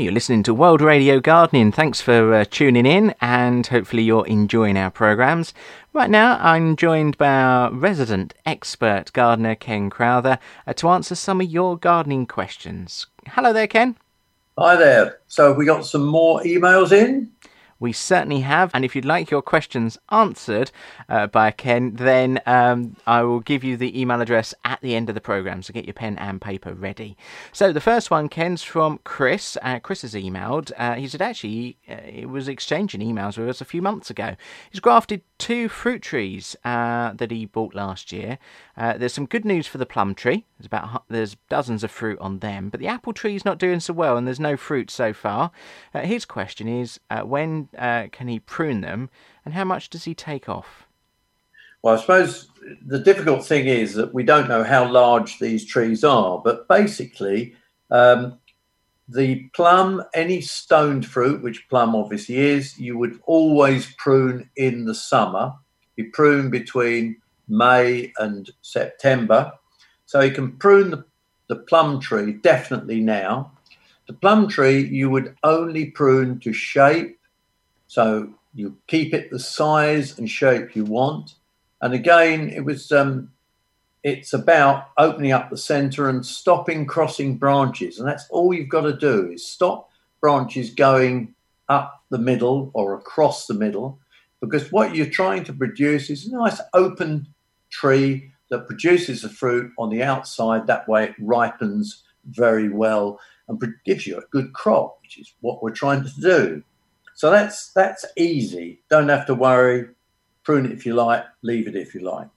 You're listening to World Radio Gardening. Thanks for uh, tuning in, and hopefully, you're enjoying our programs. Right now, I'm joined by our resident expert gardener, Ken Crowther, uh, to answer some of your gardening questions. Hello there, Ken. Hi there. So, we got some more emails in? We certainly have. And if you'd like your questions answered uh, by Ken, then um, I will give you the email address at the end of the program. So get your pen and paper ready. So the first one, Ken's from Chris. Uh, Chris has emailed. Uh, he said actually uh, he was exchanging emails with us a few months ago. He's grafted two fruit trees uh, that he bought last year. Uh, there's some good news for the plum tree. There's about there's dozens of fruit on them, but the apple tree is not doing so well, and there's no fruit so far. his question is when uh, can he prune them, and how much does he take off? Well, I suppose the difficult thing is that we don't know how large these trees are, but basically, um, the plum, any stoned fruit, which plum obviously is, you would always prune in the summer. You prune between May and September. So you can prune the, the plum tree definitely now. The plum tree you would only prune to shape so you keep it the size and shape you want. And again, it was um, it's about opening up the center and stopping crossing branches. And that's all you've got to do is stop branches going up the middle or across the middle, because what you're trying to produce is a nice open tree that produces the fruit on the outside. That way it ripens very well and gives you a good crop, which is what we're trying to do. So that's that's easy. Don't have to worry. Prune it if you like, leave it if you like.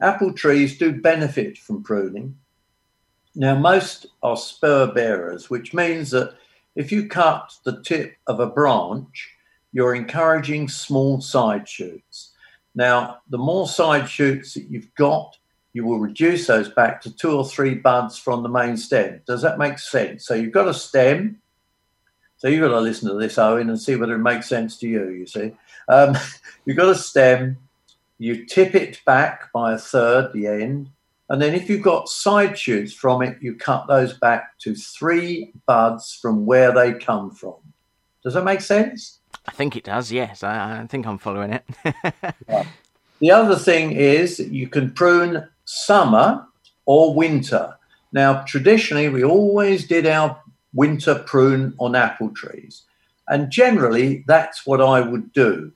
Apple trees do benefit from pruning. Now, most are spur bearers, which means that if you cut the tip of a branch, you're encouraging small side shoots. Now, the more side shoots that you've got, you will reduce those back to two or three buds from the main stem. Does that make sense? So you've got a stem, so you've got to listen to this, Owen, and see whether it makes sense to you. You see, um, you've got a stem, you tip it back by a third, the end, and then if you've got side shoots from it, you cut those back to three buds from where they come from. Does that make sense? I think it does. Yes, I, I think I'm following it. yeah. The other thing is that you can prune summer or winter. Now, traditionally, we always did our winter prune on apple trees. And generally, that's what I would do.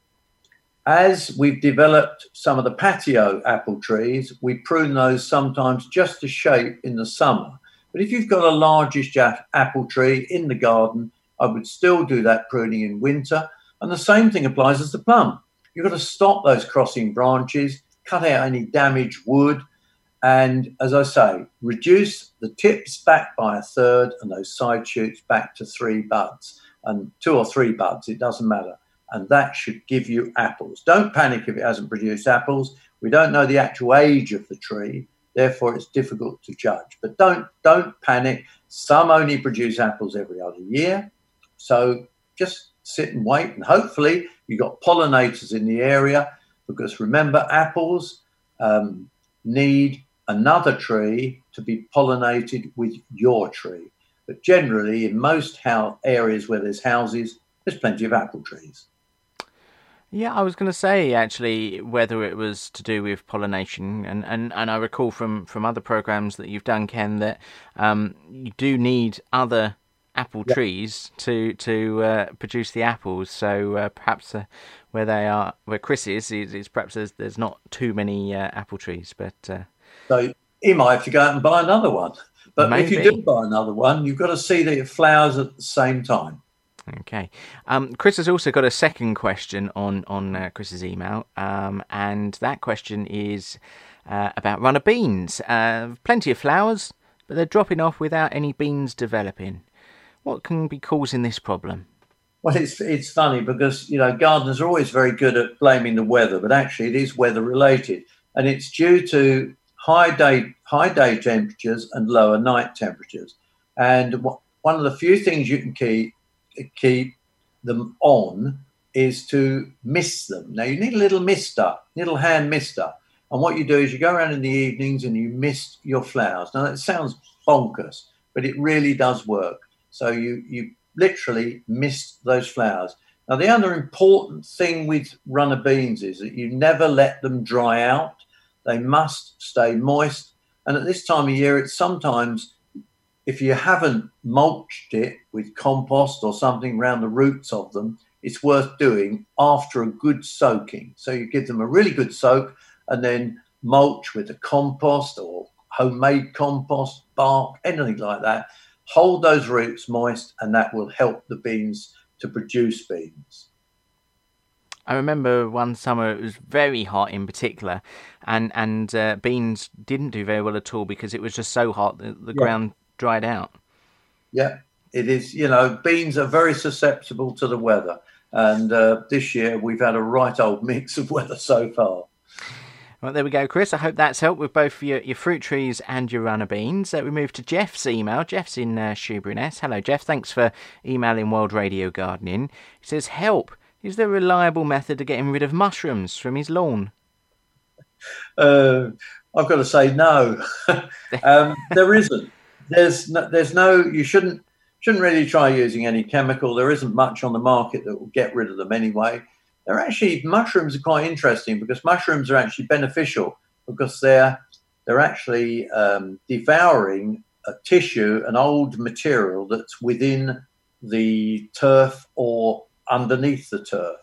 As we've developed some of the patio apple trees, we prune those sometimes just to shape in the summer. But if you've got a largish apple tree in the garden, I would still do that pruning in winter. And the same thing applies as the plum. You've got to stop those crossing branches, cut out any damaged wood, and as I say, reduce the tips back by a third and those side shoots back to three buds and two or three buds, it doesn't matter. And that should give you apples. Don't panic if it hasn't produced apples. We don't know the actual age of the tree, therefore it's difficult to judge. But don't don't panic. Some only produce apples every other year. So just sit and wait and hopefully you've got pollinators in the area because remember apples um, need another tree to be pollinated with your tree. But generally, in most house areas where there's houses, there's plenty of apple trees. Yeah, I was going to say actually whether it was to do with pollination, and, and, and I recall from, from other programs that you've done, Ken, that um, you do need other apple yep. trees to to uh, produce the apples. So uh, perhaps uh, where they are, where Chris is, is, is perhaps there's, there's not too many uh, apple trees, but uh, so he might have to go out and buy another one. But Maybe. if you do buy another one, you've got to see that it flowers at the same time. Okay. Um, Chris has also got a second question on on uh, Chris's email, um, and that question is uh, about runner beans. Uh, plenty of flowers, but they're dropping off without any beans developing. What can be causing this problem? Well, it's it's funny because you know gardeners are always very good at blaming the weather, but actually it is weather related, and it's due to high day high day temperatures and lower night temperatures. And one of the few things you can keep keep them on is to mist them. Now you need a little mister, little hand mister. And what you do is you go around in the evenings and you mist your flowers. Now that sounds bonkers, but it really does work. So you you literally mist those flowers. Now, the other important thing with runner beans is that you never let them dry out. They must stay moist. And at this time of year, it's sometimes, if you haven't mulched it with compost or something around the roots of them, it's worth doing after a good soaking. So you give them a really good soak and then mulch with the compost or homemade compost, bark, anything like that. Hold those roots moist, and that will help the beans to produce beans. I remember one summer it was very hot in particular, and and uh, beans didn't do very well at all because it was just so hot that the yeah. ground dried out. Yeah, it is. You know, beans are very susceptible to the weather, and uh, this year we've had a right old mix of weather so far. Well, there we go, Chris. I hope that's helped with both your, your fruit trees and your runner beans. Uh, we move to Jeff's email. Jeff's in uh. Hello, Jeff. Thanks for emailing World Radio Gardening. He says, Help. Is there a reliable method of getting rid of mushrooms from his lawn? Uh, I've got to say no. um, there isn't. There's no, there's no. You shouldn't shouldn't really try using any chemical. There isn't much on the market that will get rid of them anyway they're actually mushrooms are quite interesting because mushrooms are actually beneficial because they're they're actually um, devouring a tissue, an old material that's within the turf or underneath the turf,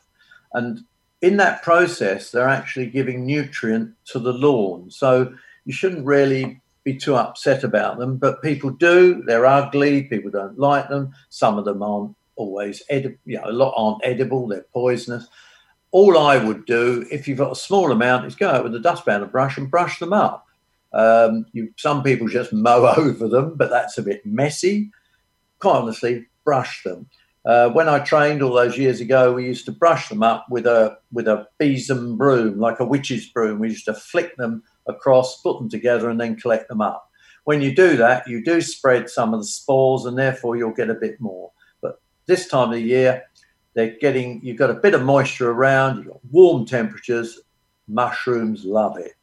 and in that process, they're actually giving nutrient to the lawn. So you shouldn't really be too upset about them, but people do. They're ugly. People don't like them. Some of them aren't always edible. You know, a lot aren't edible. They're poisonous all I would do if you've got a small amount is go out with a dustpan and brush and brush them up. Um, you, some people just mow over them, but that's a bit messy. Quite honestly, brush them. Uh, when I trained all those years ago, we used to brush them up with a with a besom broom, like a witch's broom. We used to flick them across, put them together, and then collect them up. When you do that, you do spread some of the spores, and therefore you'll get a bit more. But this time of the year, they're getting, you've got a bit of moisture around, you've got warm temperatures. Mushrooms love it.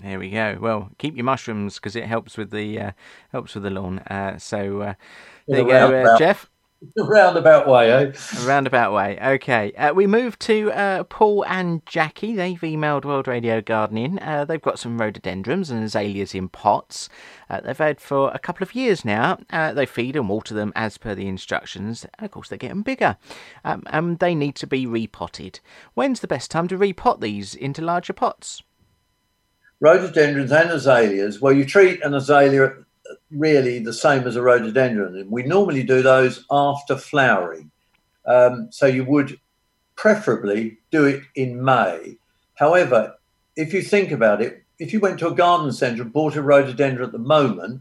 There we go. Well, keep your mushrooms because it helps with the uh, helps with the lawn. Uh, so uh, there you go, uh, Jeff. roundabout way, eh? A roundabout way. Okay. Uh, we move to uh, Paul and Jackie. They've emailed World Radio Gardening. Uh, they've got some rhododendrons and azaleas in pots. Uh, they've had for a couple of years now. Uh, they feed and water them as per the instructions. And of course, they're getting bigger. Um, and they need to be repotted. When's the best time to repot these into larger pots? Rhododendrons and azaleas. Well, you treat an azalea really the same as a rhododendron. We normally do those after flowering. Um, so you would preferably do it in May. However, if you think about it, if you went to a garden centre and bought a rhododendron at the moment,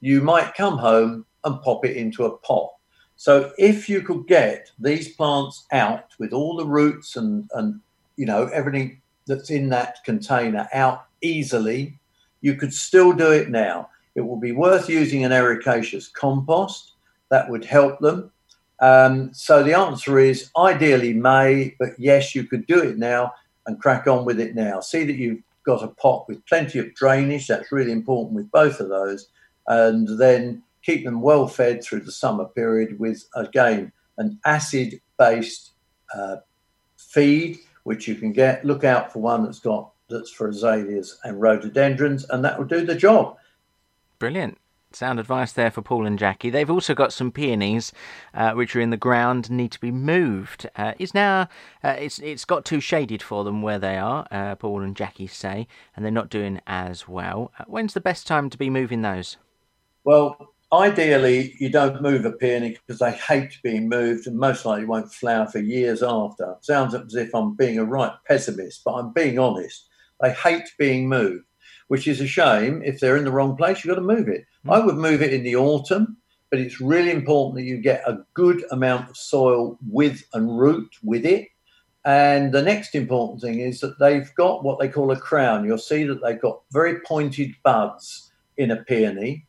you might come home and pop it into a pot. So if you could get these plants out with all the roots and, and you know everything that's in that container out easily, you could still do it now it will be worth using an ericaceous compost. That would help them. Um, so the answer is ideally May, but yes, you could do it now and crack on with it now. See that you've got a pot with plenty of drainage. That's really important with both of those. And then keep them well fed through the summer period with, again, an acid based uh, feed, which you can get. Look out for one that's got that's for azaleas and rhododendrons, and that will do the job. Brilliant. Sound advice there for Paul and Jackie. They've also got some peonies, uh, which are in the ground need to be moved. Uh, it's now uh, it's it's got too shaded for them where they are. Uh, Paul and Jackie say, and they're not doing as well. Uh, when's the best time to be moving those? Well, ideally, you don't move a peony because they hate being moved and most likely won't flower for years after. Sounds as if I'm being a right pessimist, but I'm being honest. They hate being moved which is a shame. If they're in the wrong place, you've got to move it. Mm. I would move it in the autumn, but it's really important that you get a good amount of soil with and root with it. And the next important thing is that they've got what they call a crown. You'll see that they've got very pointed buds in a peony,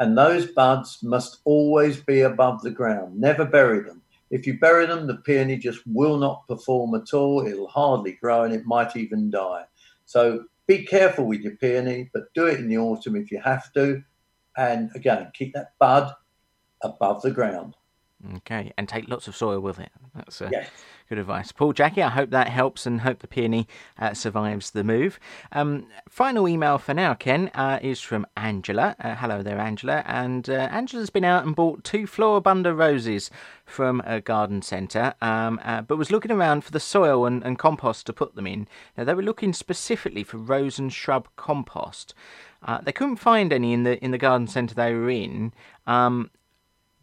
and those buds must always be above the ground. Never bury them. If you bury them, the peony just will not perform at all. It'll hardly grow and it might even die. So be careful with your peony, but do it in the autumn if you have to. And again, keep that bud above the ground. Okay, and take lots of soil with it. That's uh, yes. good advice. Paul, Jackie, I hope that helps and hope the peony uh, survives the move. Um, final email for now, Ken, uh, is from Angela. Uh, hello there, Angela. And uh, Angela's been out and bought two Floribunda roses from a garden centre, um, uh, but was looking around for the soil and, and compost to put them in. Now, they were looking specifically for rose and shrub compost. Uh, they couldn't find any in the in the garden centre they were in, um,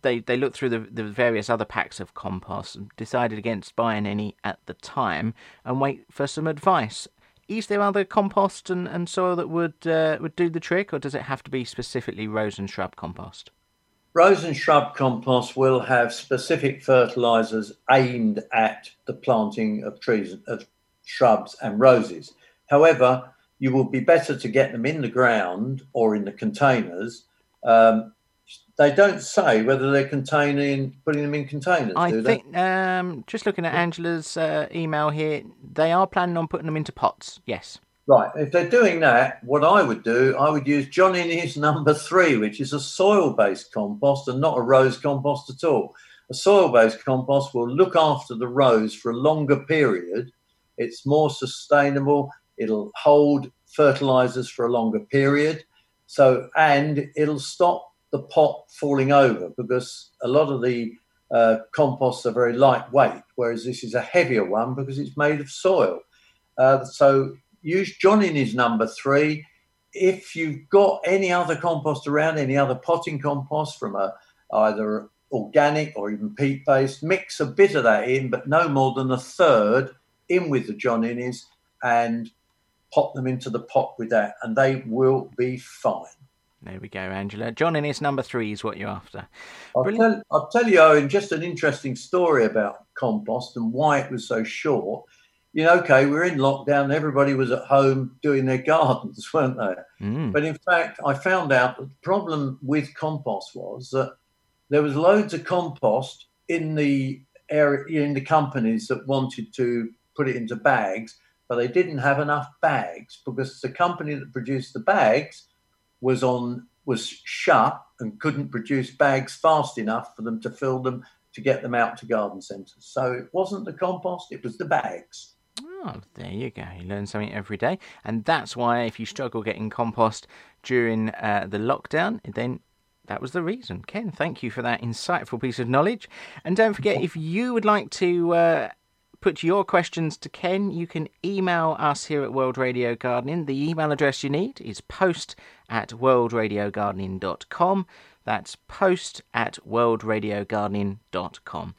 they they looked through the, the various other packs of compost and decided against buying any at the time and wait for some advice. Is there other compost and, and soil that would uh, would do the trick, or does it have to be specifically rose and shrub compost? Rose and shrub compost will have specific fertilizers aimed at the planting of trees, of shrubs and roses. However, you will be better to get them in the ground or in the containers um, they don't say whether they're containing putting them in containers. I think um, just looking at Angela's uh, email here, they are planning on putting them into pots. Yes. Right. If they're doing that, what I would do, I would use John Innes number three, which is a soil-based compost and not a rose compost at all. A soil-based compost will look after the rose for a longer period. It's more sustainable. It'll hold fertilizers for a longer period. So, and it'll stop the pot falling over because a lot of the uh, composts are very lightweight, whereas this is a heavier one because it's made of soil. Uh, so use John Innes number three. If you've got any other compost around, any other potting compost from a either organic or even peat based, mix a bit of that in, but no more than a third in with the John Innes and pop them into the pot with that, and they will be fine. There we go, Angela. John Innes number three is what you're after. I'll tell, I'll tell, you, Owen, just an interesting story about compost and why it was so short. You know, okay, we are in lockdown, everybody was at home doing their gardens, weren't they? Mm. But in fact, I found out that the problem with compost was that there was loads of compost in the area in the companies that wanted to put it into bags, but they didn't have enough bags because the company that produced the bags was on was shut and couldn't produce bags fast enough for them to fill them to get them out to garden centres. So it wasn't the compost; it was the bags. Oh, there you go. You learn something every day. And that's why if you struggle getting compost during uh, the lockdown, then that was the reason. Ken, thank you for that insightful piece of knowledge. And don't forget, if you would like to uh, put your questions to Ken, you can email us here at World Radio Gardening. The email address you need is post at worldradiogardening.com. That's post at worldradiogardening.com.